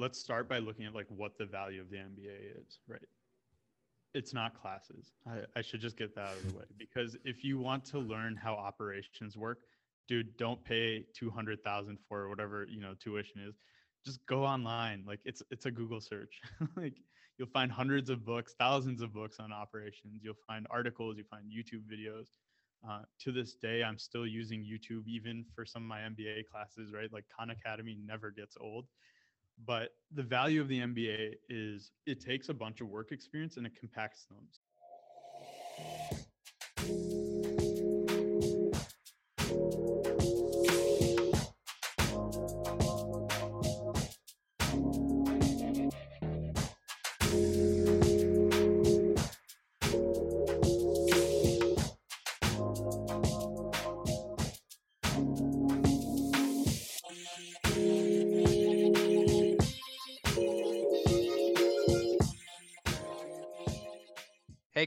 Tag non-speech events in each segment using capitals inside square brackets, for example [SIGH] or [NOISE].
let's start by looking at like what the value of the MBA is, right? It's not classes. I, I should just get that out of the way [LAUGHS] because if you want to learn how operations work, dude, don't pay 200,000 for whatever, you know, tuition is. Just go online. Like it's it's a Google search. [LAUGHS] like you'll find hundreds of books, thousands of books on operations. You'll find articles, you find YouTube videos. Uh, to this day, I'm still using YouTube even for some of my MBA classes, right? Like Khan Academy never gets old. But the value of the MBA is it takes a bunch of work experience and it compacts them.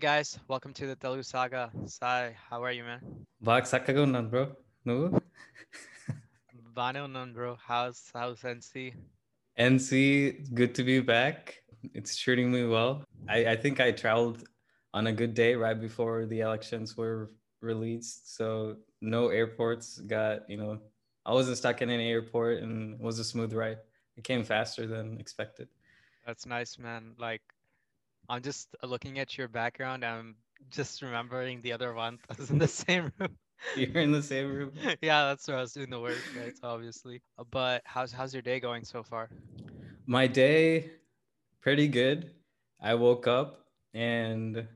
guys, welcome to the Telugu Saga. Sai, how are you, man? బాగా చక్కగా ఉన్నాను bro నువ్వు బానే ఉన్నాను bro. How's how's NC? NC good to be back it's treating me well I, I think I traveled on a good day right before the elections were released so no airports got you know I wasn't stuck in any airport and it was a smooth ride it came faster than expected That's nice, man. Like, I'm just looking at your background. I'm just remembering the other one. I was in the [LAUGHS] same room. you're in the same room [LAUGHS] yeah, that's where I was doing the work, right? Obviously. But how's how's your day going so far? my day pretty good i woke up and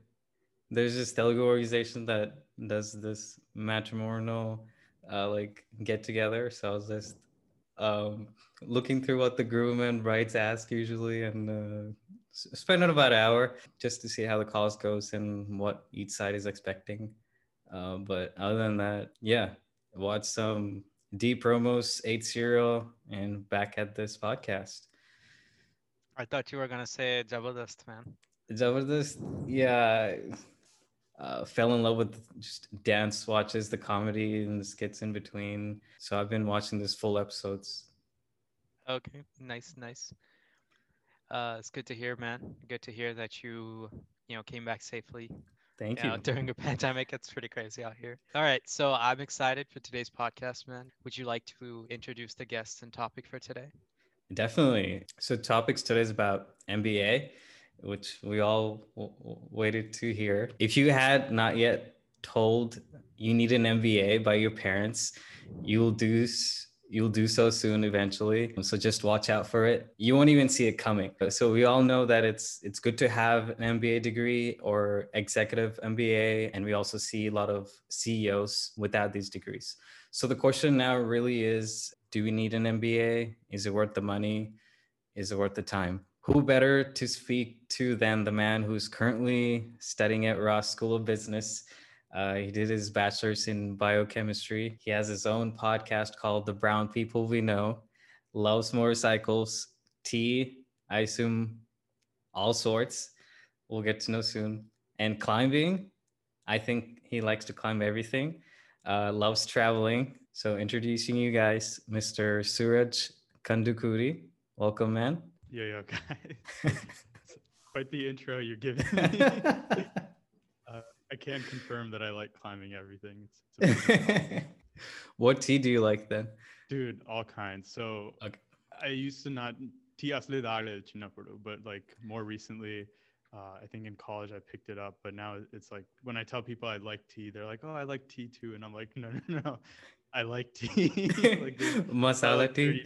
there's this telugu organization that does this matrimonial uh, like get together so i was just um, looking through what the groom and brides ask usually and uh, s- spending about an hour just to see how the calls goes and what each side is expecting uh, but other than that yeah watch some D promos ate cereal and back at this podcast I thought you were gonna say Jabardast, man. Zabardast, yeah, uh, fell in love with just dance watches, the comedy and the skits in between. So I've been watching this full episodes. Okay, nice, nice. Uh, it's good to hear, man. Good to hear that you, you know, came back safely. Thank Yeah, you. [LAUGHS] during a pandemic, it's pretty crazy out here. All right, so I'm excited for today's podcast, man. Would you like to introduce the guests and topic for today? Definitely. So topics today is about MBA, which we all w- w- waited to hear. If you had not yet told you need an MBA by your parents, you'll do s- you'll do so soon eventually. So just watch out for it. You won't even see it coming. So we all know that it's it's good to have an MBA degree or executive MBA and we also see a lot of CEOs without these degrees. So the question now really is do we need an MBA? Is it worth the money? Is it worth the time? Who better to speak to than the man who's currently studying at Ross School of Business? Uh, he did his bachelor's in biochemistry. He has his own podcast called The Brown People We Know, loves motorcycles, tea, I assume all sorts. We'll get to know soon. And climbing, I think he likes to climb everything, uh, loves traveling. So, introducing you guys, Mr. Suraj Kandukuri. Welcome, man. Yo, yo, guys. [LAUGHS] Quite the intro you're giving me. [LAUGHS] I can confirm that I like climbing everything. It's, it's [LAUGHS] what tea do you like then? dude, all kinds. So Okay. I used to not tea asli dale chinapuru, but like more recently, uh, I think in college I picked it up. But now it's like when I tell people I like tea, they're like, "Oh, I like tea too," and I'm like, "No, no, no, I like tea." [LAUGHS] like, [LAUGHS] Masala like tea.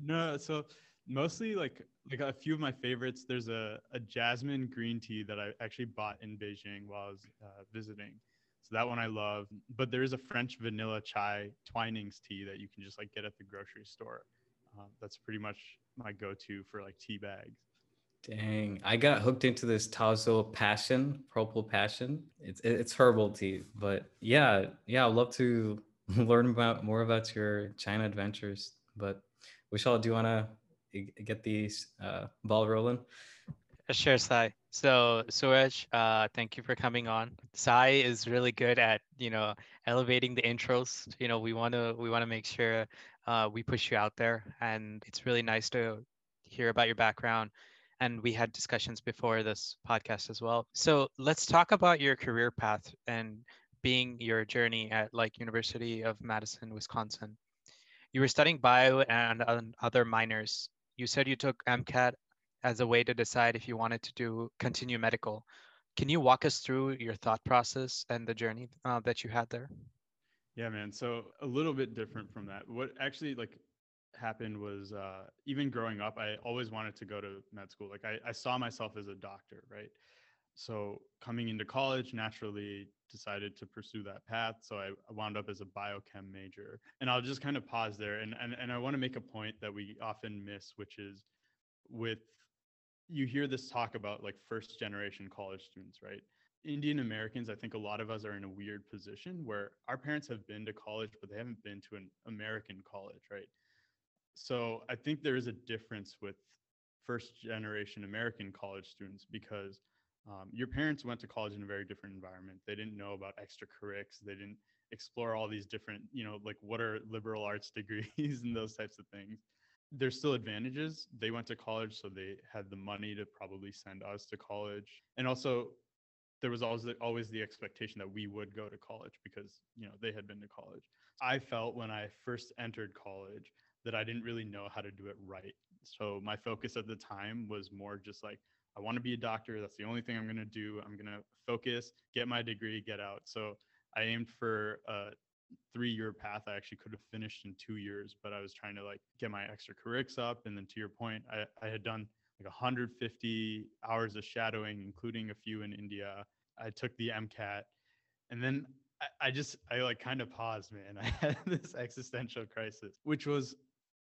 no so mostly like like a few of my favorites there's a, a jasmine green tea that i actually bought in beijing while i was uh, visiting so that one i love but there is a french vanilla chai twinings tea that you can just like get at the grocery store um, that's pretty much my go-to for like tea bags Dang, I got hooked into this Tazo Passion, Purple Passion. It's it's herbal tea, but yeah, yeah, I'd love to [LAUGHS] learn about more about your China adventures. But Vishal, do you want to get these uh, ball rolling? Sure, Sai. So, Suraj, uh, thank you for coming on. Sai is really good at, you know, elevating the intros. You know, we want to we want to make sure uh, we push you out there, and it's really nice to hear about your background. And we had discussions before this podcast as well. So let's talk about your career path and being your journey at like University of Madison, Wisconsin. You were studying bio and other minors. You said you took MCAT as a way to decide if you wanted to do continue medical. Can you walk us through your thought process and the journey uh, that you had there? Yeah, man. So a little bit different from that. What actually like happened was uh, even growing up, I always wanted to go to med school. Like I, I saw myself as a doctor, right? So coming into college, naturally decided to pursue that path. So I wound up as a biochem major. And I'll just kind of pause there. And, and, and I want to make a point that we often miss, which is with you hear this talk about like first generation college students, right? Indian Americans, I think a lot of us are in a weird position where our parents have been to college, but they haven't been to an American college, right? So I think there is a difference with first generation American college students because um, your parents went to college in a very different environment. They didn't know about extracurrics. They didn't explore all these different, you know, like what are liberal arts [LAUGHS] degrees and those types of things there's still advantages. They went to college, so they had the money to probably send us to college. And also, there was always the, always the expectation that we would go to college because you know they had been to college. I felt when I first entered college that I didn't really know how to do it right. So my focus at the time was more just like I want to be a doctor. That's the only thing I'm going to do. I'm going to focus, get my degree, get out. So I aimed for a three year path i actually could have finished in two years but i was trying to like get my extracurrics up and then to your point i, I had done like 150 hours of shadowing including a few in india i took the mcat and then I, I just i like kind of paused man [LAUGHS] i had this existential crisis which was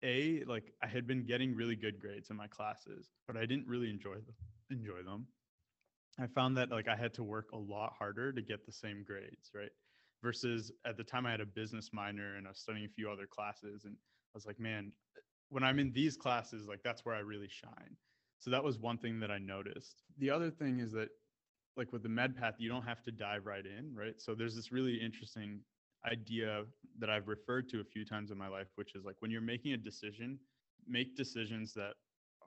a like i had been getting really good grades in my classes but i didn't really enjoy them enjoy them i found that like i had to work a lot harder to get the same grades right versus at the time I had a business minor and I was studying a few other classes and I was like, man, when I'm in these classes, like that's where I really shine. So that was one thing that I noticed. The other thing is that like with the med path, you don't have to dive right in, right? So there's this really interesting idea that I've referred to a few times in my life, which is like when you're making a decision, make decisions that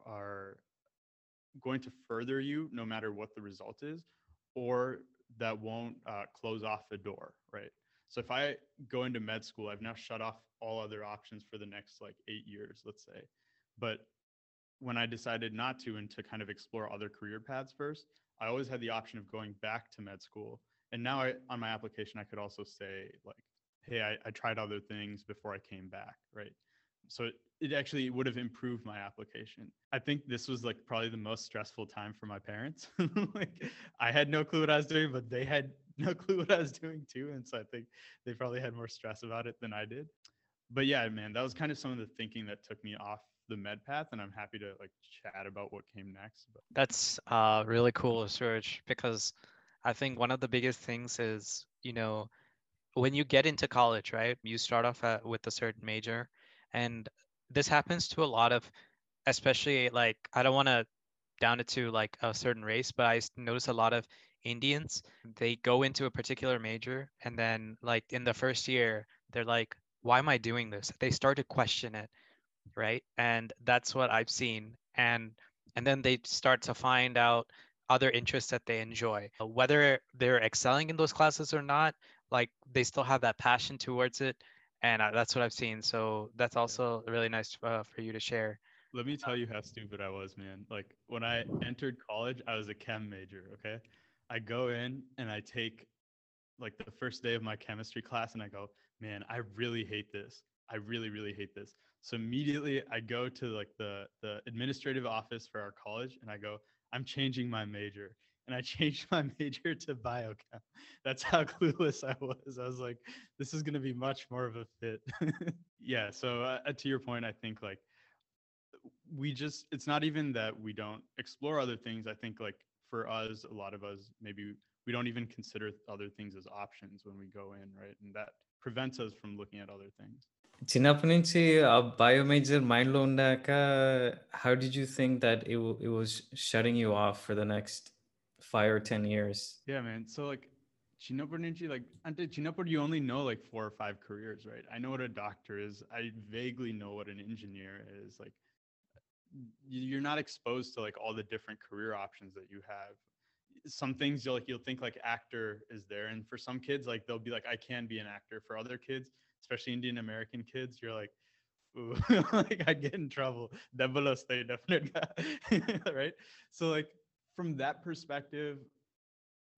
are going to further you no matter what the result is, or that won't uh, close off the door, right? So if I go into med school, I've now shut off all other options for the next like eight years, let's say. But when I decided not to and to kind of explore other career paths first, I always had the option of going back to med school. And now I, on my application, I could also say like, hey, I, I tried other things before I came back, right? So it, it actually would have improved my application. I think this was like probably the most stressful time for my parents. [LAUGHS] like I had no clue what I was doing, but they had [LAUGHS] no clue what I was doing too. And so I think they probably had more stress about it than I did. But yeah, man, that was kind of some of the thinking that took me off the med path and I'm happy to like chat about what came next. But. That's uh really cool, Suraj, because I think one of the biggest things is, you know, when you get into college, right? You start off at, with a certain major and this happens to a lot of especially like i don't want to down it to like a certain race but i notice a lot of indians they go into a particular major and then like in the first year they're like why am i doing this? They start to question it right? And that's what i've seen. And and then they start to find out other interests that they enjoy. Whether they're excelling in those classes or not like they still have that passion towards it and uh, that's what I've seen. So that's also really nice uh, for you to share. Let me tell you how stupid I was, man. Like when I entered college, I was a chem major. Okay, I go in and I take like the first day of my chemistry class, and I go, man, I really hate this. I really, really hate this. So immediately I go to like the the administrative office for our college, and I go, I'm changing my major and I changed [LAUGHS] my major to biochem. That's how clueless I was. I was like, this is going to be much more of a fit. [LAUGHS] yeah. So uh, to your point, I think like we just, it's not even that we don't explore other things. I think like for us, a lot of us, maybe we don't even consider other things as options when we go in, right? And that prevents us from looking at other things. చిన్నప్పటి నుంచి ఆ bio major మైండ్లో ఉండాక how did you think that it was shutting you off for the next five or ten years. Yeah, man. So like Chinapur Ninchi, like ante Chinapur, you only know like four or five careers, right? I know what a doctor is. I vaguely know what an engineer is. Like you're not exposed to like all the different career options that you have some things you'll like you'll think like actor is there and for some kids like they'll be like i can be an actor for other kids especially indian american kids you're like [LAUGHS] like i'd get in trouble Double stay definite [LAUGHS] right so like from that perspective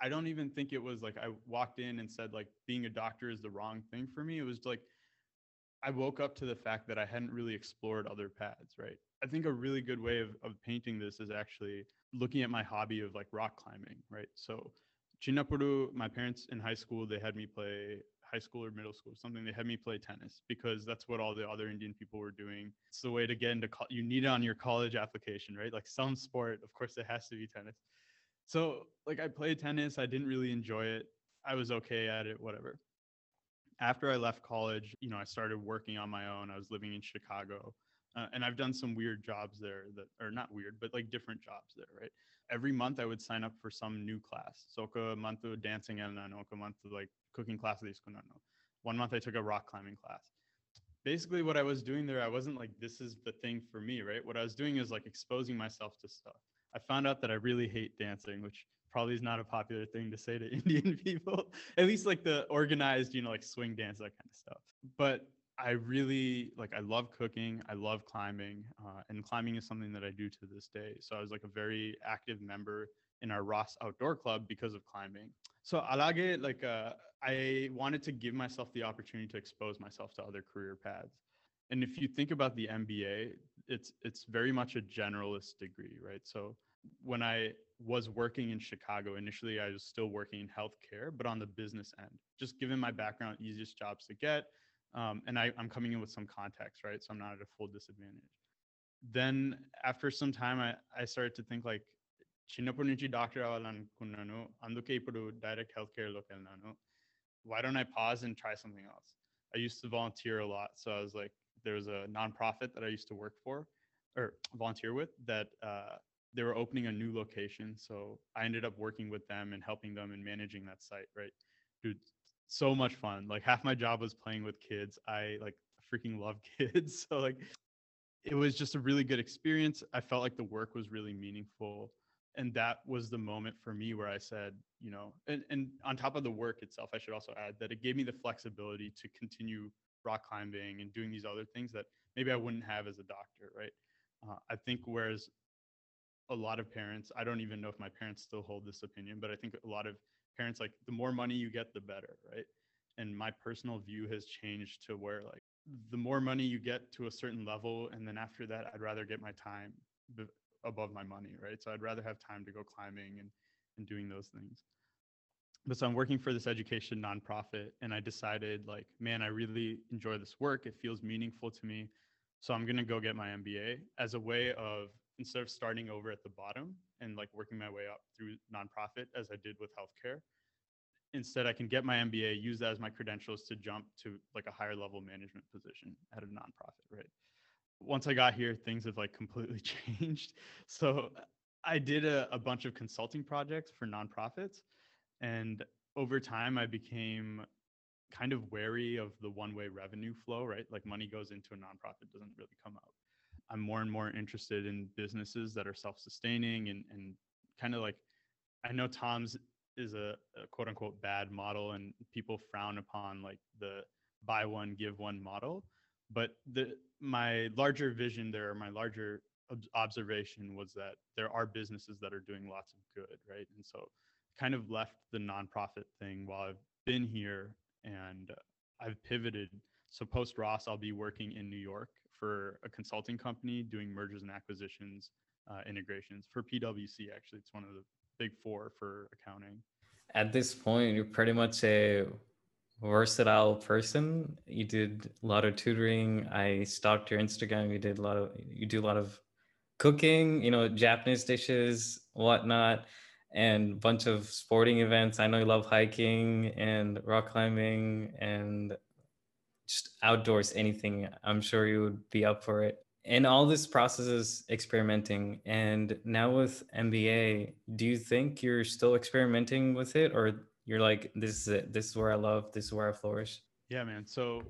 i don't even think it was like i walked in and said like being a doctor is the wrong thing for me it was like I woke up to the fact that I hadn't really explored other paths, right? I think a really good way of, of painting this is actually looking at my hobby of like rock climbing, right? So Chinnapuru, my parents in high school, they had me play high school or middle school, something. They had me play tennis because that's what all the other Indian people were doing. It's the way to get into, co- you need it on your college application, right? Like some sport, of course, it has to be tennis. So like I played tennis, I didn't really enjoy it. I was okay at it, whatever after I left college, you know, I started working on my own. I was living in Chicago. Uh, and I've done some weird jobs there that are not weird, but like different jobs there, right? Every month I would sign up for some new class. So a month of dancing and then a month of like cooking class. At least Kunarno. One month I took a rock climbing class. Basically, what I was doing there, I wasn't like, this is the thing for me, right? What I was doing is like exposing myself to stuff. I found out that I really hate dancing, which probably is not a popular thing to say to [LAUGHS] Indian people, at least like the organized, you know, like swing dance, that kind of stuff. But I really like, I love cooking, I love climbing, uh, and climbing is something that I do to this day. So I was like a very active member in our Ross Outdoor Club because of climbing. So alage, like, uh, I wanted to give myself the opportunity to expose myself to other career paths. And if you think about the MBA, it's it's very much a generalist degree, right? So when I was working in Chicago, initially I was still working in healthcare, but on the business end. Just given my background, easiest jobs to get. Um, and I, I'm coming in with some context, right? So I'm not at a full disadvantage. Then after some time, I, I started to think like, చిన్నప్పటి నుంచి doctor అవ్వాలనుకున్నాను అందుకే ఇప్పుడు direct health కేర్లోకి వెళ్ళినాను why don't I pause and try something else? I used to volunteer a lot. So I was like, there was a nonprofit that I used to work for or volunteer with that uh, they were opening a new location. So I ended up working with them and helping them and managing that site, right? Dude, so much fun. Like half my job was playing with kids. I like freaking love [LAUGHS] kids. So like it was just a really good experience. I felt like the work was really meaningful. And that was the moment for me where I said, you know, and, and on top of the work itself, I should also add that it gave me the flexibility to continue rock climbing and doing these other things that maybe I wouldn't have as a doctor, right? Uh, I think whereas a lot of parents i don't even know if my parents still hold this opinion but i think a lot of parents like the more money you get the better right and my personal view has changed to where like the more money you get to a certain level and then after that i'd rather get my time above my money right? So i'd rather have time to go climbing and and doing those things. But so i'm working for this education nonprofit and i decided like man i really enjoy this work. It feels meaningful to me. So i'm going to go get my mba as a way of instead of starting over at the bottom and like working my way up through nonprofit as I did with healthcare, instead I can get my MBA, use that as my credentials to jump to like a higher level management position at a nonprofit, right? Once I got here, things have like completely [LAUGHS] changed. So I did a, a bunch of consulting projects for nonprofits. And over time, I became kind of wary of the one way revenue flow, right? Like money goes into a nonprofit, doesn't really come out. I'm more and more interested in businesses that are self-sustaining and and kind of like I know TOMS is a, a, quote unquote bad model and people frown upon like the buy one give one model but the my larger vision there my larger ob- observation was that there are businesses that are doing lots of good right and so kind of left the nonprofit thing while I've been here and I've pivoted so post Ross I'll be working in New York for a consulting company doing mergers and acquisitions uh, integrations for PwC. Actually, it's one of the big four for accounting. At this point, you're pretty much a versatile person. You did a lot of tutoring. I stalked your Instagram. You did a lot of you do a lot of cooking. You know, Japanese dishes, whatnot, and a bunch of sporting events. I know you love hiking and rock climbing and just outdoors, anything, I'm sure you would be up for it. And all this process is experimenting. And now with MBA, do you think you're still experimenting with it or you're like, this is it, this is where I love, this is where I flourish? Yeah, man. So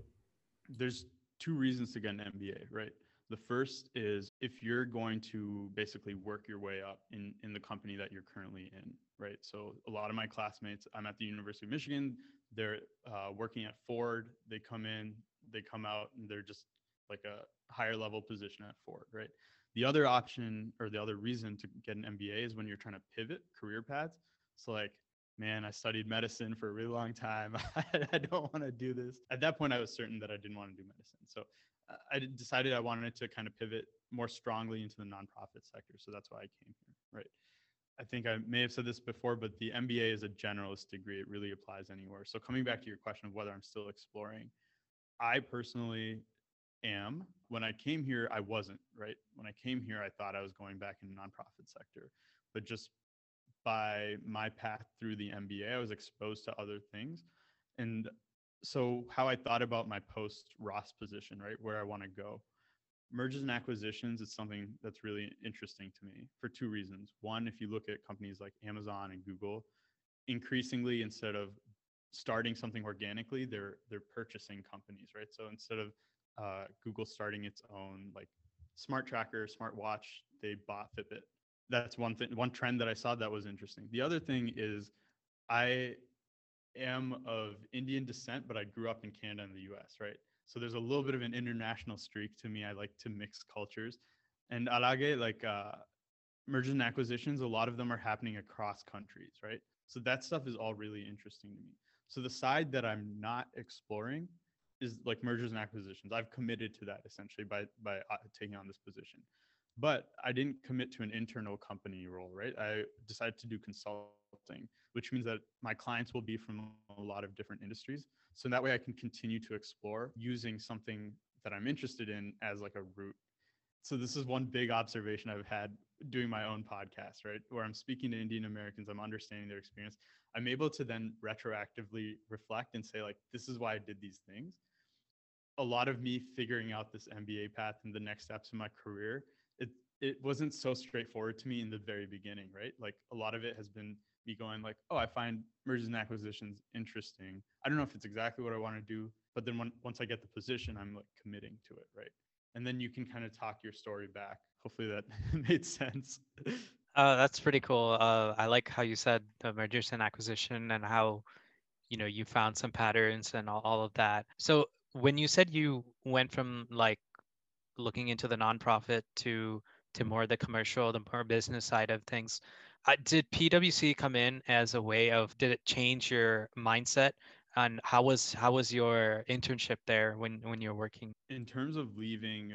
there's two reasons to get an MBA, right? The first is if you're going to basically work your way up in, in the company that you're currently in, right? So a lot of my classmates, I'm at the University of Michigan, they're uh, working at Ford, they come in, they come out, and they're just like a higher level position at Ford, right? The other option or the other reason to get an MBA is when you're trying to pivot career paths. So like, man, I studied medicine for a really long time. [LAUGHS] I don't want to do this. At that point, I was certain that I didn't want to do medicine. So uh, I decided I wanted to kind of pivot more strongly into the nonprofit sector. So that's why I came here, right? I think I may have said this before, but the MBA is a generalist degree. It really applies anywhere. So coming back to your question of whether I'm still exploring, I personally am. When I came here, I wasn't, right? When I came here, I thought I was going back in the nonprofit sector. But just by my path through the MBA, I was exposed to other things. And so how I thought about my post Ross position, right? Where I want to go. Mergers and acquisitions is something that's really interesting to me for two reasons. One, if you look at companies like Amazon and Google, increasingly instead of starting something organically, they're they're purchasing companies, right? So instead of uh, Google starting its own like smart tracker, smart watch. They bought Fitbit. That's one thing, one trend that I saw that was interesting. The other thing is I am of Indian descent, but I grew up in Canada and the US, right? So there's a little bit of an international streak to me. I like to mix cultures. And Alage, like uh, mergers and acquisitions, a lot of them are happening across countries, right? So that stuff is all really interesting to me. So the side that I'm not exploring is like mergers and acquisitions. I've committed to that essentially by by uh, taking on this position. But I didn't commit to an internal company role, right? I decided to do consulting, which means that my clients will be from a lot of different industries. So that way I can continue to explore using something that I'm interested in as like a route. So this is one big observation I've had doing my own podcast, right? Where I'm speaking to Indian Americans, I'm understanding their experience. I'm able to then retroactively reflect and say, like, this is why I did these things a lot of me figuring out this MBA path and the next steps in my career, it wasn't so straightforward to me in the very beginning, right? Like a lot of it has been me going like, oh, I find mergers and acquisitions interesting. I don't know if it's exactly what I want to do, but then when, once I get the position, I'm like committing to it, right? And then you can kind of talk your story back. Hopefully that [LAUGHS] made sense. Uh, that's pretty cool. Uh, I like how you said the mergers and acquisition and how you know you found some patterns and all, all of that. So when you said you went from like looking into the nonprofit to to more the commercial, the more business side of things, uh, did PwC come in as a way of did it change your mindset? And how was how was your internship there when when you're working? In terms of leaving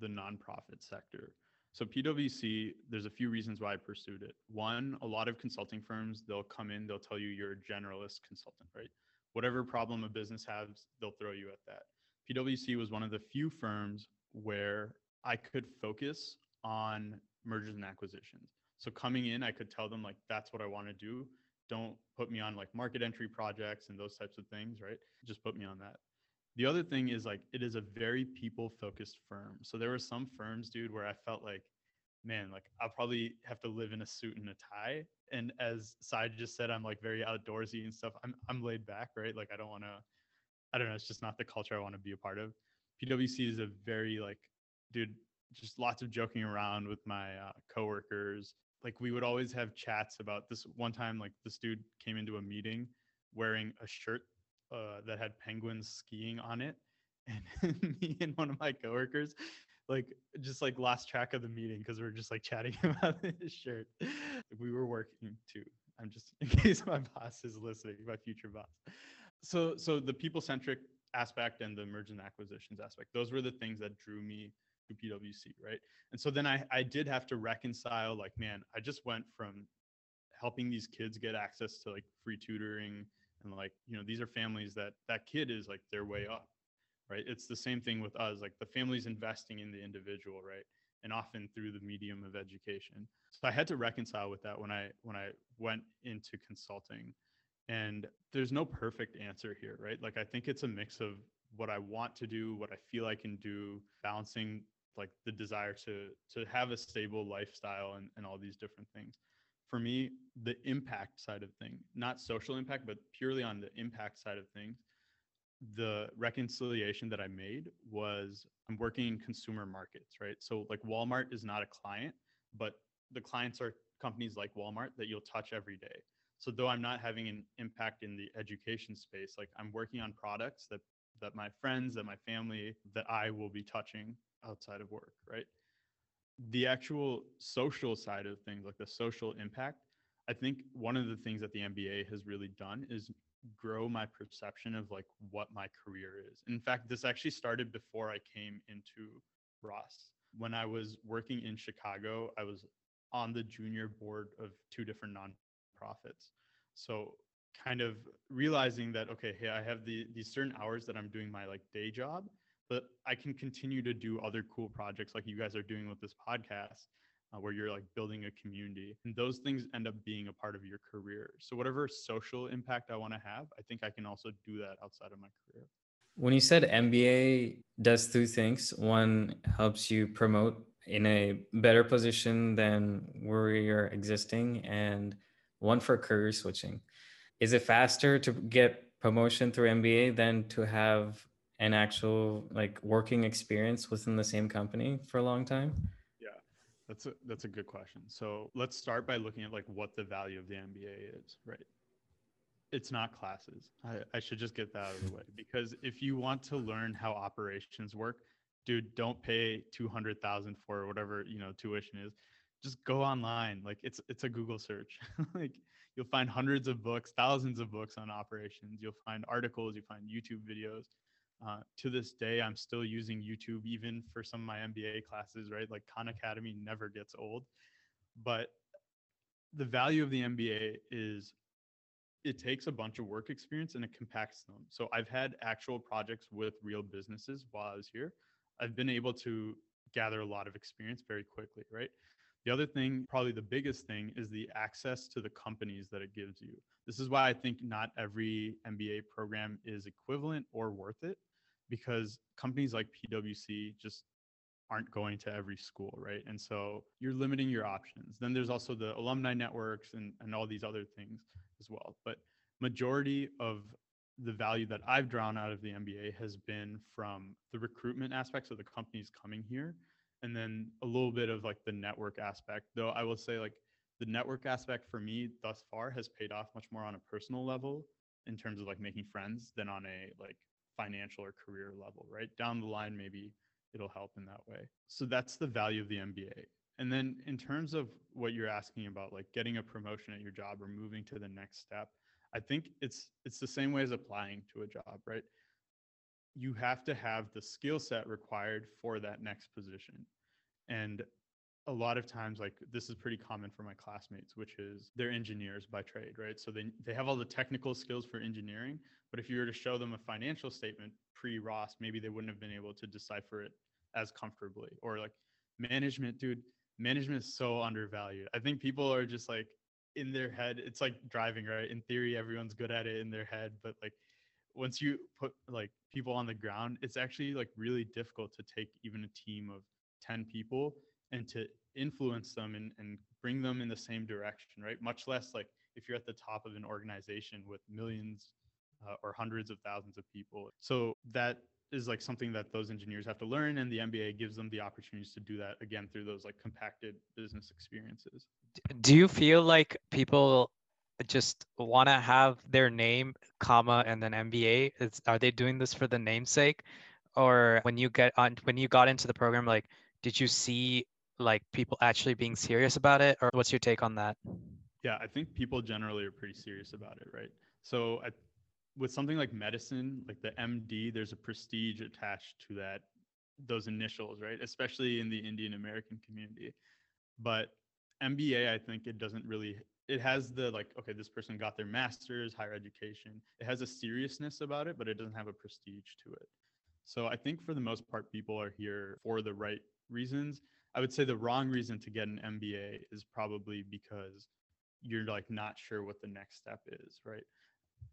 the nonprofit sector, so PwC, there's a few reasons why I pursued it. One, a lot of consulting firms, they'll come in, they'll tell you you're a generalist consultant, right? whatever problem a business has, they'll throw you at that. PwC was one of the few firms where I could focus on mergers and acquisitions. So coming in, I could tell them like that's what I want to do. Don't put me on like market entry projects and those types of things, right? Just put me on that. The other thing is like it is a very people focused firm. So there were some firms, dude, where I felt like man, like I'll probably have to live in a suit and a tie. And as Sai just said, I'm like very outdoorsy and stuff. I'm I'm laid back, right? Like I don't want to. I don't know. It's just not the culture I want to be a part of. PwC is a very like, dude, just lots of joking around with my uh, coworkers. Like we would always have chats about this. One time, like this dude came into a meeting wearing a shirt uh, that had penguins skiing on it, [LAUGHS] and me and one of my coworkers like just like lost track of the meeting because we are just like chatting [LAUGHS] about his shirt. We were working too. I'm just [LAUGHS] in case my boss is listening, my future boss. So so the people centric aspect and the mergers and acquisitions aspect, those were the things that drew me PwC, right? And so then I I did have to reconcile like, man, I just went from helping these kids get access to like free tutoring and like, you know, these are families that that kid is like their way up right? It's the same thing with us. Like the family's investing in the individual, right? And often through the medium of education. So I had to reconcile with that when I when I went into consulting. And there's no perfect answer here, right? Like I think it's a mix of what I want to do, what I feel I can do, balancing like the desire to to have a stable lifestyle and, and all these different things. For me, the impact side of thing, not social impact, but purely on the impact side of things, the reconciliation that I made was I'm working in consumer markets, right? So like Walmart is not a client, but the clients are companies like Walmart that you'll touch every day. So though I'm not having an impact in the education space, like I'm working on products that that my friends, that my family, that I will be touching outside of work, right? The actual social side of things, like the social impact, I think one of the things that the MBA has really done is grow my perception of like what my career is. In fact, this actually started before I came into Ross. When I was working in Chicago, I was on the junior board of two different nonprofits. So kind of realizing that okay, hey, I have the these certain hours that I'm doing my like day job, but I can continue to do other cool projects like you guys are doing with this podcast uh, where you're like building a community and those things end up being a part of your career. So whatever social impact i want to have i think i can also do that outside of my career. When you said mba does two things one helps you promote in a better position than where you're existing and one for career switching. Is it faster to get promotion through mba than to have an actual like working experience within the same company for a long time Yeah, that's a that's a good question. So let's start by looking at like what the value of the MBA is, right? It's not classes. I, I should just get that out of the way because if you want to learn how operations work, dude, don't pay two hundred thousand for whatever you know tuition is. Just go online. Like it's it's a Google search. [LAUGHS] like you'll find hundreds of books, thousands of books on operations. You'll find articles. You find YouTube videos. Uh, to this day, I'm still using YouTube even for some of my MBA classes, right? Like Khan Academy never gets old. But the value of the MBA is it takes a bunch of work experience and it compacts them. So I've had actual projects with real businesses while I was here. I've been able to gather a lot of experience very quickly, right? The other thing, probably the biggest thing, is the access to the companies that it gives you. This is why I think not every MBA program is equivalent or worth it because companies like PwC just aren't going to every school, right? And so you're limiting your options. Then there's also the alumni networks and, and all these other things as well. But majority of the value that I've drawn out of the MBA has been from the recruitment aspects of the companies coming here and then a little bit of like the network aspect. Though I will say like the network aspect for me thus far has paid off much more on a personal level in terms of like making friends than on a like financial or career level, right? Down the line, maybe it'll help in that way. So that's the value of the MBA. And then in terms of what you're asking about, like getting a promotion at your job or moving to the next step, I think it's it's the same way as applying to a job, right? You have to have the skill set required for that next position. And a lot of times like this is pretty common for my classmates which is they're engineers by trade right? So they, they have all the technical skills for engineering but if you were to show them a financial statement pre ross maybe they wouldn't have been able to decipher it as comfortably. Or like management dude management is so undervalued. I think people are just like in their head it's like driving right? In theory everyone's good at it in their head but like once you put like people on the ground it's actually like really difficult to take even a team of 10 people and to influence them and, and bring them in the same direction, right? Much less like if you're at the top of an organization with millions uh, or hundreds of thousands of people. So that is like something that those engineers have to learn and the MBA gives them the opportunities to do that again through those like compacted business experiences. Do you feel like people just want to have their name comma and then MBA is are they doing this for the namesake or when you get on when you got into the program like did you see like people actually being serious about it or what's your take on that? Yeah i think people generally are pretty serious about it right? So I, with something like medicine like the md there's a prestige attached to that those initials right? Especially in the indian american community. But mba i think it doesn't really it has the like okay this person got their master's higher education. It has a seriousness about it but it doesn't have a prestige to it. So i think for the most part people are here for the right reasons I would say the wrong reason to get an MBA is probably because you're like not sure what the next step is, right?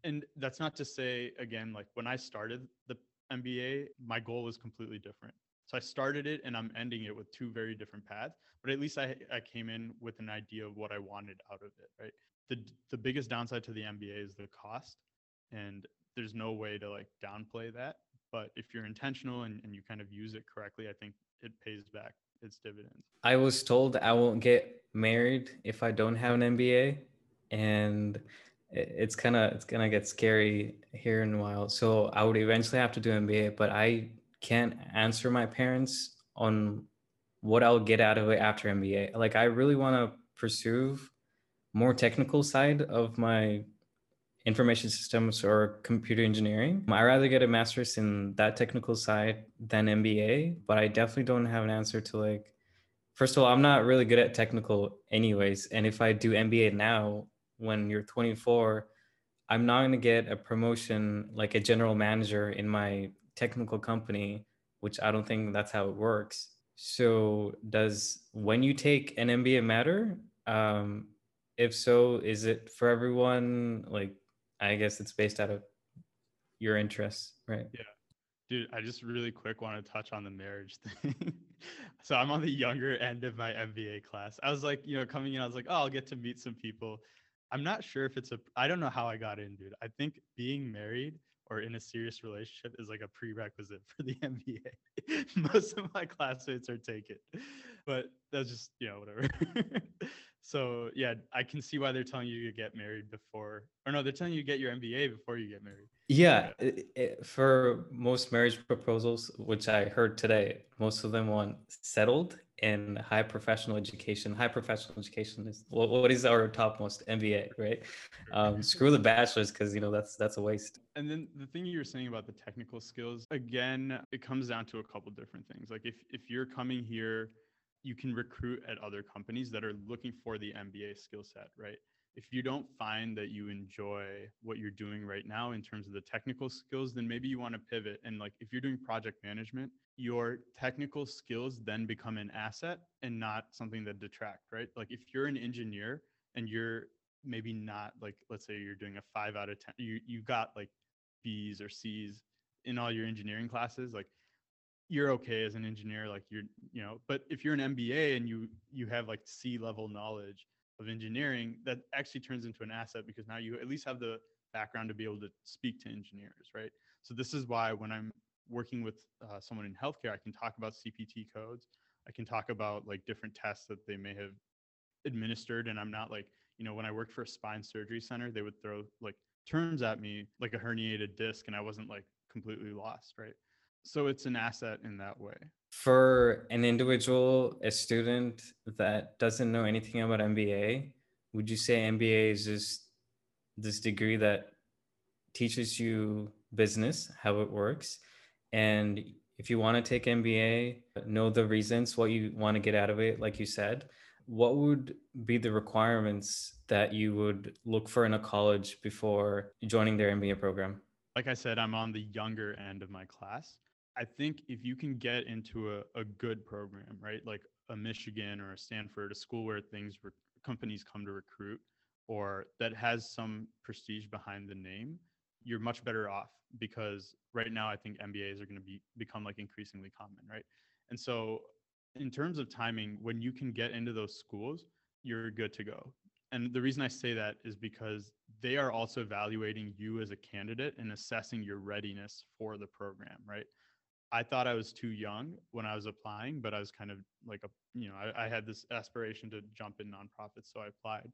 And that's not to say again, like when I started the MBA, my goal was completely different. So I started it and I'm ending it with two very different paths, but at least I, I came in with an idea of what I wanted out of it, right? The, the biggest downside to the MBA is the cost. And there's no way to like downplay that. But if you're intentional and, and you kind of use it correctly, I think it pays back its dividends. I was told I won't get married if I don't have an MBA, and it's kind of it's gonna get scary here in a while. So I would eventually have to do MBA, but I can't answer my parents on what I'll get out of it after MBA. Like I really want to pursue more technical side of my information systems or computer engineering. I rather get a master's in that technical side than MBA, but I definitely don't have an answer to like first of all, I'm not really good at technical anyways, and if I do MBA now when you're 24, I'm not going to get a promotion like a general manager in my technical company, which I don't think that's how it works. So, does when you take an MBA matter? Um, if so, is it for everyone? Like, I guess it's based out of your interests, right? Yeah. Dude, I just really quick want to touch on the marriage [LAUGHS] thing. so I'm on the younger end of my MBA class. I was like, you know, coming in, I was like, oh, I'll get to meet some people. I'm not sure if it's a I don't know how I got in, dude. I think being married or in a serious relationship is like a prerequisite [LAUGHS] for the MBA. [LAUGHS] Most of my classmates are taken. But that's just, you know, whatever. So yeah, I can see why they're telling you to get married before or no, they're telling you to get your MBA before you get married. Yeah, it, it, for most marriage proposals, which I heard today, most of them want settled and high professional education. High professional education is what, what is our topmost MBA, right? Um, [LAUGHS] screw the bachelor's because you know that's that's a waste. And then the thing you were saying about the technical skills, again, it comes down to a couple different things. Like if if you're coming here, you can recruit at other companies that are looking for the MBA skill set, right? if you don't find that you enjoy what you're doing right now in terms of the technical skills, then maybe you want to pivot. And like if you're doing project management, your technical skills then become an asset and not something that detract, right? Like if you're an engineer and you're maybe not like let's say you're doing a five out of ten, you you got like B's or C's in all your engineering classes, like you're okay as an engineer, like you're, you know, but if you're an MBA and you you have like C level knowledge of engineering that actually turns into an asset because now you at least have the background to be able to speak to engineers right? So this is why when i'm working with uh, someone in healthcare i can talk about cpt codes. I can talk about like different tests that they may have administered and i'm not like you know when i worked for a spine surgery center they would throw like terms at me like a herniated disc and i wasn't like completely lost right so it's an asset in that way for an individual, a student that doesn't know anything about MBA, would you say MBA is just this degree that teaches you business, how it works? And if you want to take MBA, know the reasons, what you want to get out of it, like you said, what would be the requirements that you would look for in a college before joining their MBA program? Like I said, I'm on the younger end of my class. I think if you can get into a, a good program, right, like a Michigan or a Stanford, a school where things re- companies come to recruit, or that has some prestige behind the name, you're much better off because right now I think MBAs are going to be become like increasingly common, right? And so in terms of timing, when you can get into those schools, you're good to go. And the reason I say that is because they are also evaluating you as a candidate and assessing your readiness for the program, right? I thought I was too young when I was applying, but I was kind of like a, you know, I, I, had this aspiration to jump in nonprofits, so I applied.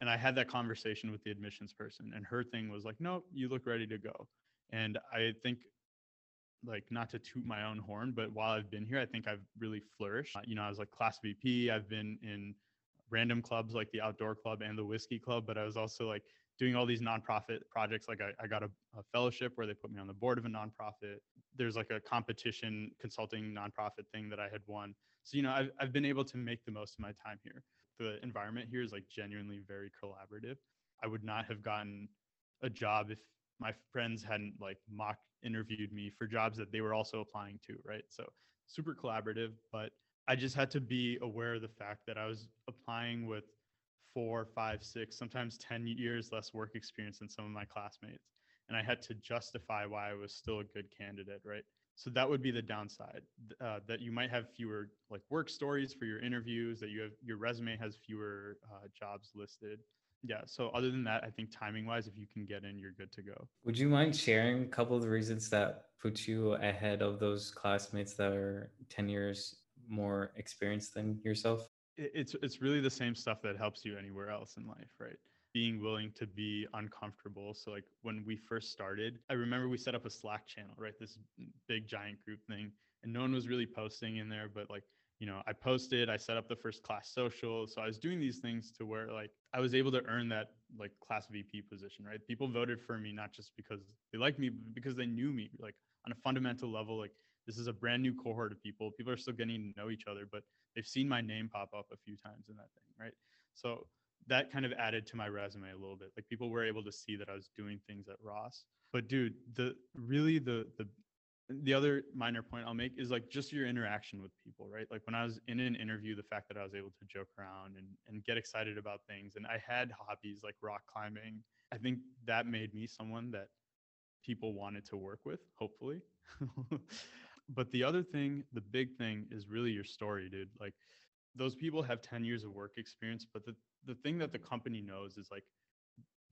And I had that conversation with the admissions person, and her thing was like, "No, you look ready to go." And I think, like, not to toot my own horn, but while I've been here, I think I've really flourished. Uh, you know, I was like class VP. I've been in random clubs like the outdoor club and the whiskey club, but I was also like doing all these nonprofit projects. Like I, I got a, a, fellowship where they put me on the board of a nonprofit. There's like a competition consulting nonprofit thing that I had won. So, you know, I've, I've been able to make the most of my time here. The environment here is like genuinely very collaborative. I would not have gotten a job if my friends hadn't like mock interviewed me for jobs that they were also applying to, right? So super collaborative, but I just had to be aware of the fact that I was applying with four, five, six, sometimes 10 years less work experience than some of my classmates. And I had to justify why I was still a good candidate, right? So that would be the downside uh, that you might have fewer like work stories for your interviews, that you have your resume has fewer uh, jobs listed. yeah. So other than that, I think timing wise, if you can get in, you're good to go. Would you mind sharing a couple of the reasons that put you ahead of those classmates that are 10 years more experienced than yourself? It's it's really the same stuff that helps you anywhere else in life, right? Being willing to be uncomfortable. So like when we first started, I remember we set up a Slack channel, right? This big giant group thing, and no one was really posting in there, but like you know, I posted, I set up the first class social. So I was doing these things to where like I was able to earn that like class VP position, right? People voted for me not just because they liked me, but because they knew me like on a fundamental level. Like this is a brand new cohort of people. People are still getting to know each other, but they've seen my name pop up a few times in that thing, right? So that kind of added to my resume a little bit. Like people were able to see that I was doing things at Ross. But dude, the really the the the other minor point I'll make is like just your interaction with people, right? Like when I was in an interview, the fact that I was able to joke around and, and get excited about things, and I had hobbies like rock climbing, I think that made me someone that people wanted to work with, hopefully. [LAUGHS] but the other thing, the big thing is really your story, dude. Like those people have 10 years of work experience, but the, the thing that the company knows is like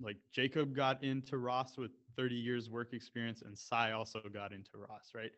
like Jacob got into Ross with 30 years work experience and Sai also got into Ross, right?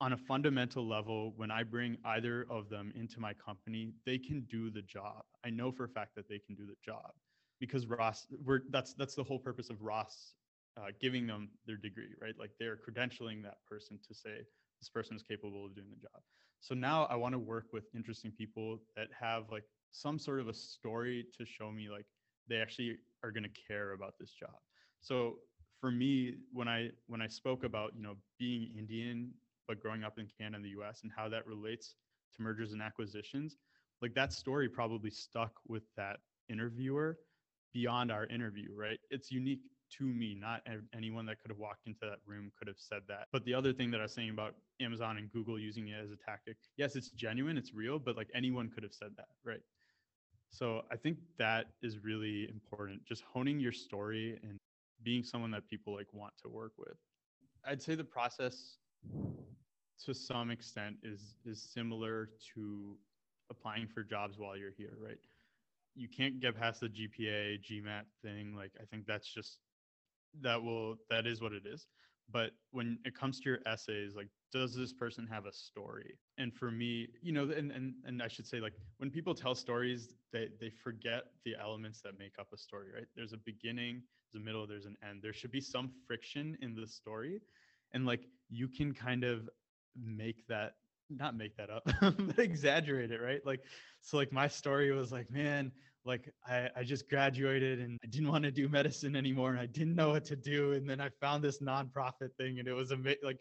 On a fundamental level, when I bring either of them into my company, they can do the job. I know for a fact that they can do the job because Ross, we're that's that's the whole purpose of Ross uh, giving them their degree, right? Like they're credentialing that person to say this person is capable of doing the job. So now I want to work with interesting people that have like some sort of a story to show me like they actually are going to care about this job. So for me, when I when I spoke about you know being Indian but growing up in Canada and the U.S. and how that relates to mergers and acquisitions, like that story probably stuck with that interviewer beyond our interview, right? It's unique to me. Not anyone that could have walked into that room could have said that. But the other thing that I was saying about Amazon and Google using it as a tactic, yes, it's genuine, it's real, but like anyone could have said that, right? So I think that is really important. Just honing your story and being someone that people like want to work with. I'd say the process to some extent is is similar to applying for jobs while you're here, right? You can't get past the GPA, GMAT thing. Like I think that's just that will that is what it is. But when it comes to your essays like does this person have a story? And for me you know and and, and i should say like when people tell stories they they forget the elements that make up a story right? There's a beginning there's a middle there's an end. There should be some friction in the story. And like you can kind of make that not make that up [LAUGHS] but exaggerate it right like so like my story was like man like I, I just graduated and I didn't want to do medicine anymore and I didn't know what to do. And then I found this nonprofit thing and it was a like,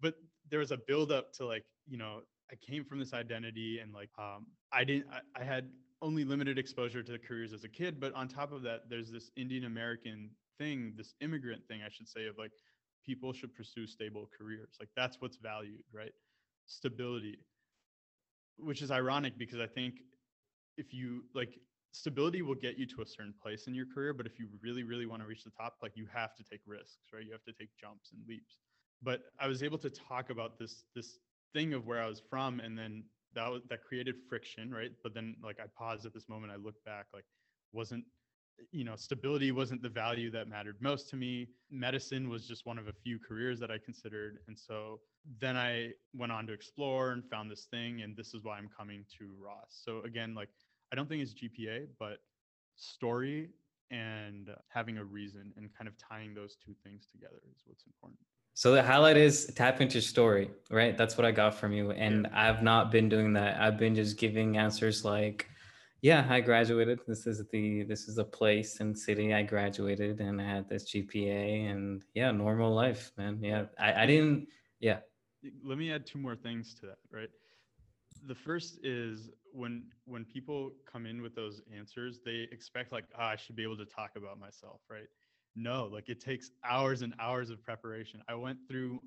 but there was a buildup to like, you know, I came from this identity and like, um, I didn't, I, I had only limited exposure to careers as a kid. But on top of that, there's this Indian American thing, this immigrant thing, I should say, of like people should pursue stable careers. Like that's what's valued, right? Stability, which is ironic because I think if you like stability will get you to a certain place in your career but if you really really want to reach the top like you have to take risks right? You have to take jumps and leaps. But i was able to talk about this this thing of where i was from and then that was, that created friction right? But then like i paused at this moment i looked back like wasn't you know stability wasn't the value that mattered most to me medicine was just one of a few careers that i considered and so then i went on to explore and found this thing and this is why i'm coming to ross so again like I don't think it's GPA, but story and having a reason and kind of tying those two things together is what's important. So the highlight is tap into your story, right? That's what I got from you. And yeah. I've not been doing that. I've been just giving answers like, yeah, I graduated. This is the this is the place and city I graduated and I had this GPA and yeah, normal life, man. Yeah. I, I didn't yeah. Let me add two more things to that, right? the first is when when people come in with those answers they expect like oh, i should be able to talk about myself right no like it takes hours and hours of preparation i went through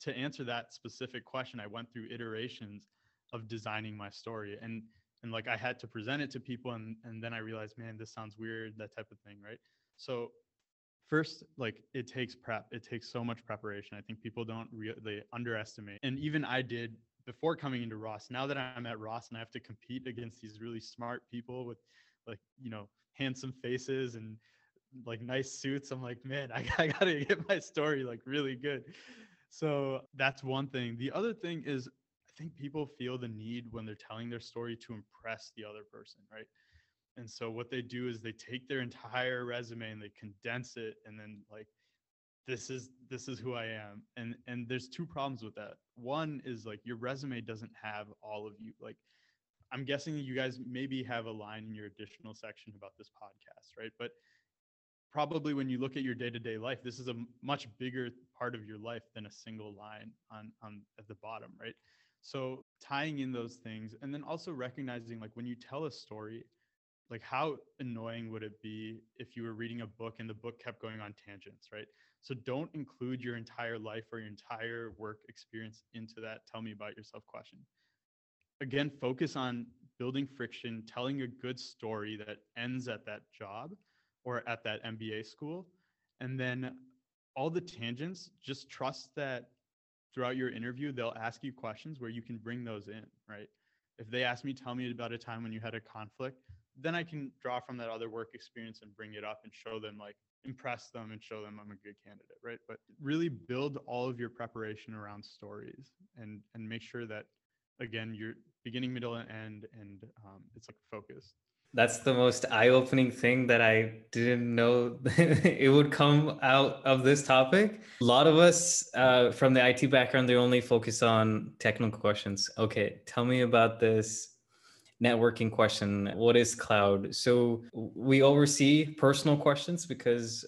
to answer that specific question i went through iterations of designing my story and and like i had to present it to people and and then i realized man this sounds weird that type of thing right? So first like it takes prep it takes so much preparation. I think people don't really underestimate. And even i did before coming into Ross. Now that I'm at Ross and I have to compete against these really smart people with like you know handsome faces and like nice suits i'm like man [LAUGHS] i, I gotta get my story like really good. So that's one thing. The other thing is think people feel the need when they're telling their story to impress the other person right and so what they do is they take their entire resume and they condense it and then like this is this is who I am. And and there's two problems with that. One is like your resume doesn't have all of you. Like I'm guessing you guys maybe have a line in your additional section about this podcast, right? But probably when you look at your day-to-day life, this is a much bigger part of your life than a single line on on at the bottom, right? So tying in those things and then also recognizing like when you tell a story, like how annoying would it be if you were reading a book and the book kept going on tangents, right? So don't include your entire life or your entire work experience into that tell me about yourself question. Again, focus on building friction, telling a good story that ends at that job or at that MBA school. And then all the tangents, just trust that throughout your interview, they'll ask you questions where you can bring those in, right? If they ask me, tell me about a time when you had a conflict, then I can draw from that other work experience and bring it up and show them like impress them and show them I'm a good candidate, right? But really build all of your preparation around stories and and make sure that again you're beginning, middle, and end, and um, it's like focused. That's the most eye-opening thing that I didn't know [LAUGHS] it would come out of this topic. A lot of us uh, from the IT background, they only focus on technical questions. Okay, tell me about this networking question what is cloud so we oversee personal questions because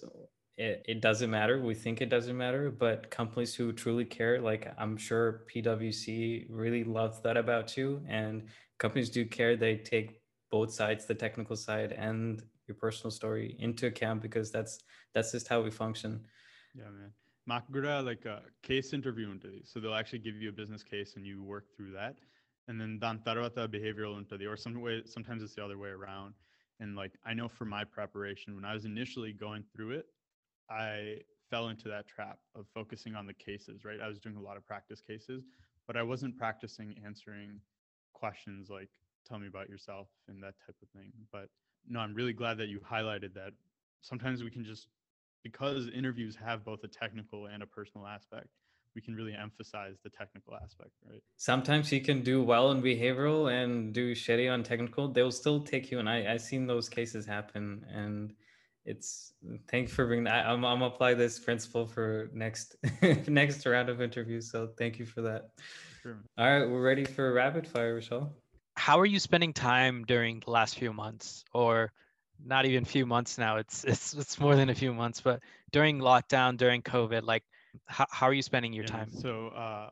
it, it doesn't matter we think it doesn't matter but companies who truly care like i'm sure pwc really loves that about you and companies do care they take both sides the technical side and your personal story into account because that's that's just how we function. Yeah man. Makgura like a case interview into these so they'll actually give you a business case and you work through that. And then dan tarvata behavioral the or some way sometimes it's the other way around. And like i know for my preparation when i was initially going through it i fell into that trap of focusing on the cases right? I was doing a lot of practice cases but i wasn't practicing answering questions like tell me about yourself and that type of thing but no i'm really glad that you highlighted that sometimes we can just because interviews have both a technical and a personal aspect we can really emphasize the technical aspect, right? Sometimes you can do well in behavioral and do shitty on technical. They'll still take you, and I I've seen those cases happen, and it's thank you for bringing that. I'm I'm apply this principle for next [LAUGHS] next round of interviews. So thank you for that. Sure. All right, we're ready for rapid fire, Rochelle. How are you spending time during the last few months, or not even few months now? It's [LAUGHS] it's it's more than a few months, but during lockdown, during COVID, like how, how are you spending your yeah, time? So, uh,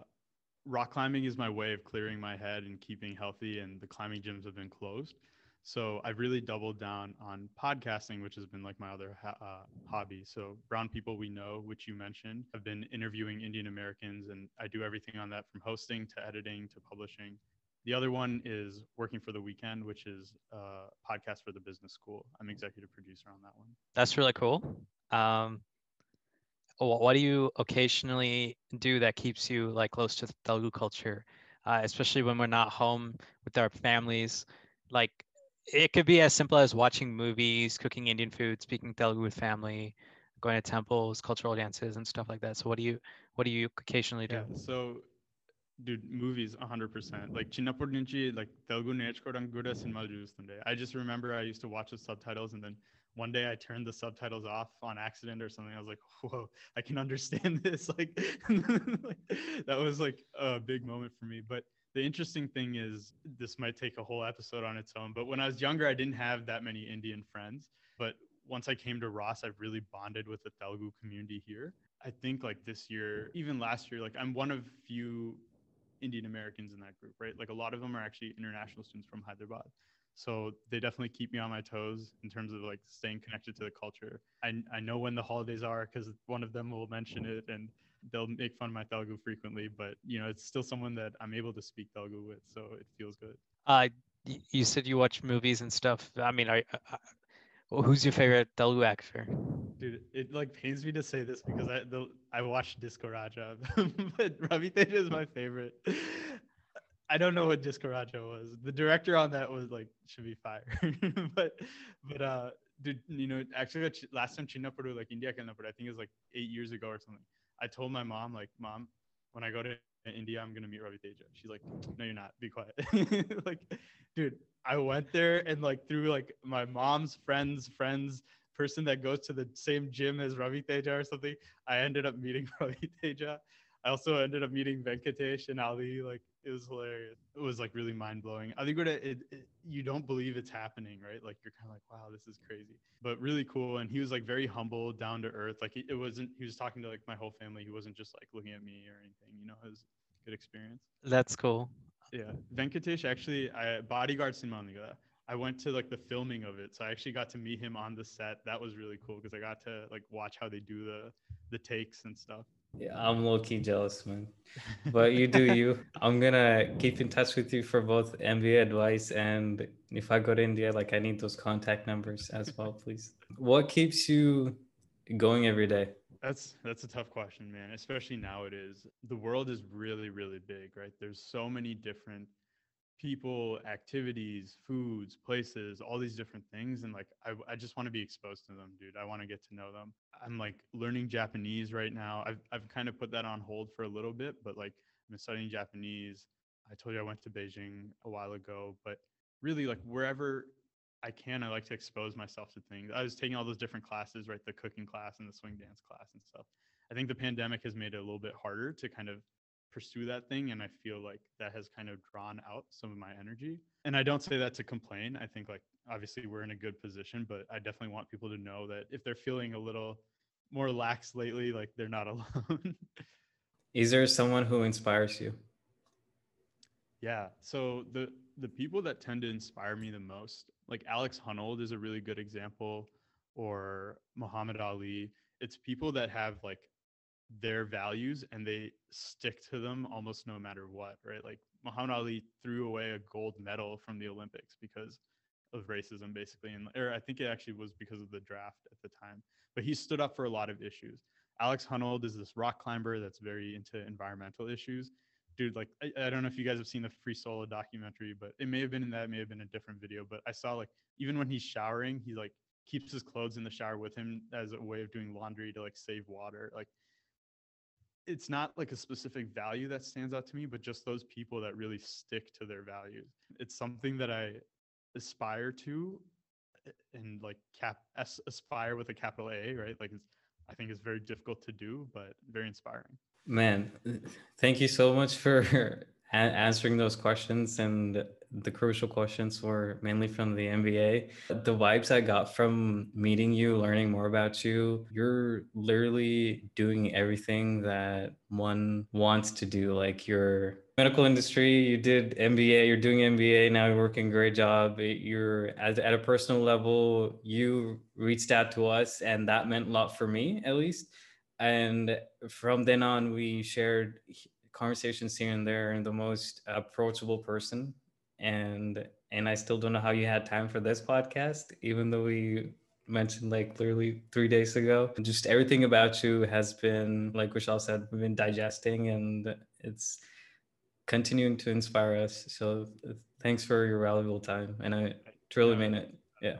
rock climbing is my way of clearing my head and keeping healthy, and the climbing gyms have been closed. So I've really doubled down on podcasting, which has been like my other ha- uh, hobby. So Brown People We Know, which you mentioned, have been interviewing Indian Americans, and I do everything on that from hosting to editing to publishing. The other one is Working for the Weekend, which is a podcast for the business school. I'm executive producer on that one. That's really cool. Um, what do you occasionally do that keeps you like close to Telugu culture, uh, especially when we're not home with our families? Like it could be as simple as watching movies, cooking Indian food, speaking Telugu with family, going to temples, cultural dances, and stuff like that. So what do you what do you occasionally do? Yeah, so dude movies 100% like chinnapur nunchi like telugu నేర్చుకోవడానికి కూడా సినిమాలు చూస్తుండే I just remember I used to watch the subtitles and then one day I turned the subtitles off on accident or something. I was like, [LAUGHS] whoa, I can understand this. Like, [LAUGHS] [LAUGHS] that was like a big moment for me. But the interesting thing is, this might take a whole episode on its own. But when I was younger, I didn't have that many Indian friends. But once I came to Ross, I've really bonded with the Telugu community here. I think like this year, even last year, like I'm one of few Indian Americans in that group, right? Like a lot of them are actually international students from Hyderabad. So they definitely keep me on my toes in terms of like staying connected to the culture. I, I know when the holidays are because one of them will mention it and they'll make fun of my Telugu frequently, but you know, it's still someone that I'm able to speak Telugu with. So it feels good. Uh, you said you watch movies and stuff. I mean, are, uh, who's your favorite Telugu actor? Dude, it like pains me to say this because I the, I watched Disco Raja, [LAUGHS] but Ravi Teja is my favorite. I don't know what Disco Raja was. The director on that was like should be fired. [LAUGHS] but but uh dude, you know, actually last time Chinnapadu, like India Kannapadu, I think it was like eight years ago or something. I told my mom, like, mom, when I go to India, I'm gonna meet Ravi Teja. She's like, no, you're not. Be quiet. [LAUGHS] like, dude, I went there and like through like my mom's friends, friends, person that goes to the same gym as Ravi Teja or something. I ended up meeting [LAUGHS] Ravi Teja. I also ended up meeting Venkatesh and Ali. Like it was hilarious. It was like really mind blowing. I think what it, it, it, you don't believe it's happening, right? Like you're kind of like, wow, this is crazy, but really cool. And he was like very humble, down to earth. Like it wasn't. He was talking to like my whole family. He wasn't just like looking at me or anything. You know, it was good experience. That's cool. Yeah, Venkatesh actually, I bodyguard Sinmaniga. I went to like the filming of it, so I actually got to meet him on the set. That was really cool because I got to like watch how they do the the takes and stuff. Yeah, I'm low key jealous, man. [LAUGHS] But you do you. I'm gonna keep in touch with you for both MBA advice and if I go to India, like I need those contact numbers as well, please. What keeps you going every day? That's that's a tough question, man. Especially nowadays, the world is really really big, right? There's so many different people, activities, foods, places, all these different things. And like, I, I just want to be exposed to them, dude. I want to get to know them. I'm like learning Japanese right now. I've, I've kind of put that on hold for a little bit, but like, been studying Japanese. I told you I went to Beijing a while ago, but really, like, wherever I can, I like to expose myself to things. I was taking all those different classes, right? The cooking class and the swing dance class and stuff. I think the pandemic has made it a little bit harder to kind of pursue that thing and i feel like that has kind of drawn out some of my energy. And i don't say that to complain. I think like obviously we're in a good position but i definitely want people to know that if they're feeling a little more lax lately like they're not [LAUGHS] alone. Is there someone who inspires you? Yeah. So the the people that tend to inspire me the most like alex Honnold is a really good example or muhammad ali. It's people that have like their values and they stick to them almost no matter what, right? Like Muhammad Ali threw away a gold medal from the Olympics because of racism, basically. And or I think it actually was because of the draft at the time. But he stood up for a lot of issues. Alex Honnold is this rock climber that's very into environmental issues. Dude, like I, I don't know if you guys have seen the Free Solo documentary, but it may have been in that, may have been a different video. But I saw like even when he's showering, he like keeps his clothes in the shower with him as a way of doing laundry to like save water. Like it's not like a specific value that stands out to me, but just those people that really stick to their values. It's something that I aspire to eh, and like cap aspire with a capital A, right? Like it's I think it's very difficult to do, but very inspiring. Man, thank you so much for answering those questions and the crucial questions were mainly from the MBA. The vibes I got from meeting you, learning more about you, you're literally doing everything that one wants to do. Like your medical industry, you did MBA, you're doing MBA, now you're working a great job. You're at, at a personal level, you reached out to us, and that meant a lot for me, at least. And from then on, we shared conversations here and there and the most approachable person and and I still don't know how you had time for this podcast, even though we mentioned like literally three days ago. Just everything about you has been, like Vishal said, we've been digesting and it's continuing to inspire us. So thanks for your valuable time. And I truly mean it. Yeah.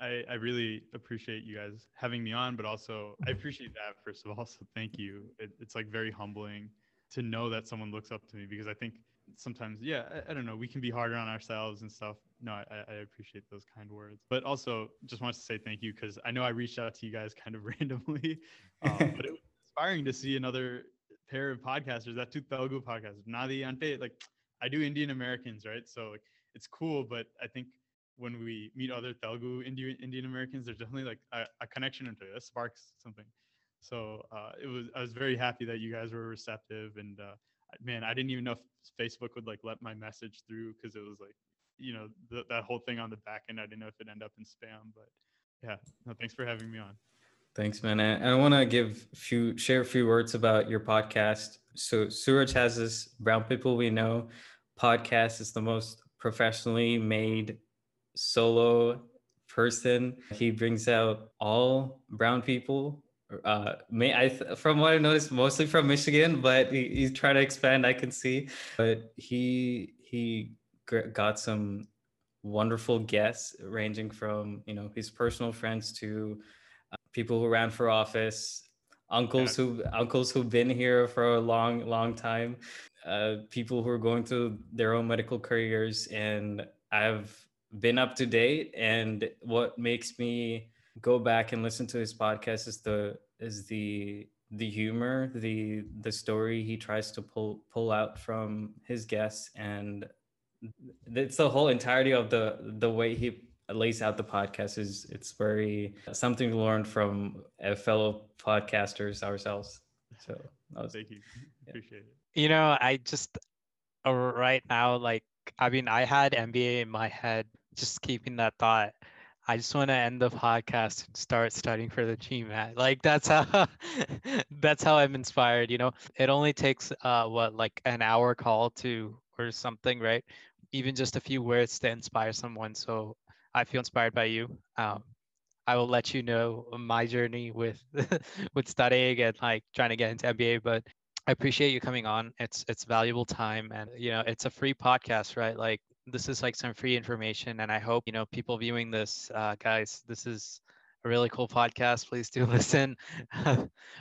I, I really appreciate you guys having me on, but also I appreciate that first of all. So thank you. It, it's like very humbling to know that someone looks up to me because I think sometimes yeah I, I, don't know we can be harder on ourselves and stuff. No I, I appreciate those kind words. But also just wanted to say thank you because i know i reached out to you guys [LAUGHS] kind of randomly um, [LAUGHS] but it was inspiring to see another pair of podcasters that two telugu podcasters nadi ante like i do indian americans right? So like it's cool but i think when we meet other telugu indian indian americans there's definitely like a, a connection into it. Sparks something so uh, it was i was very happy that you guys were receptive and uh, man, I didn't even know if Facebook would like let my message through because it was like, you know, that whole thing on the back end. I didn't know if it ended up in spam, but yeah, no, thanks for having me on. Thanks, man. And I want to give few share a few words about your podcast. So Suraj has this Brown People We Know podcast. It's the most professionally made solo person. He brings out all brown people uh may i from what i noticed mostly from michigan but he, he's trying to expand i can see. But he he got some wonderful guests ranging from you know his personal friends to uh, people who ran for office uncles who uncles who've been here for a long long time uh, people who are going through their own medical careers. And i've been up to date. And what makes me go back and listen to his podcast is the is the the humor the the story he tries to pull pull out from his guests and it's the whole entirety of the the way he lays out the podcast is it's very something to learn from fellow podcasters ourselves. So was, thank you. Appreciate it. You know i just uh, right now like i mean i had mba in my head just keeping that thought I just want to end the podcast and start studying for the GMAT. Like that's how [LAUGHS] that's how I'm inspired. You know, it only takes uh what like an hour call to or something, right? even just a few words to inspire someone. So I feel inspired by you. Um, I will let you know my journey with [LAUGHS] with studying and like trying to get into MBA. But I appreciate you coming on. It's it's valuable time, and you know it's a free podcast, right? Like this is like some free information, and I hope you know people viewing this, uh, guys. This is a really cool podcast. Please do [LAUGHS] listen.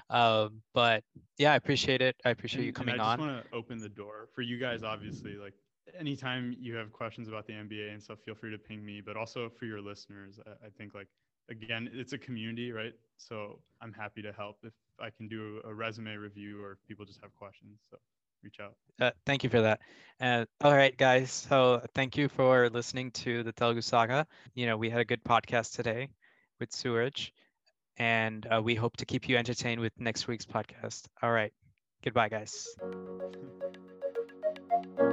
um, [LAUGHS] but yeah, I appreciate it. I appreciate and, you coming on. I just want to open the door for you guys. Obviously, like anytime you have questions about the MBA and stuff, feel free to ping me. But also for your listeners, I, I think like again, it's a community, right? So I'm happy to help if I can do a resume review or if people just have questions. So reach out. Uh, thank you for that. Uh, all right, guys. So thank you for listening to the Telugu Saga. You know, we had a good podcast today with Suraj, and uh, we hope to keep you entertained with next week's podcast. All right. Goodbye, guys. [LAUGHS]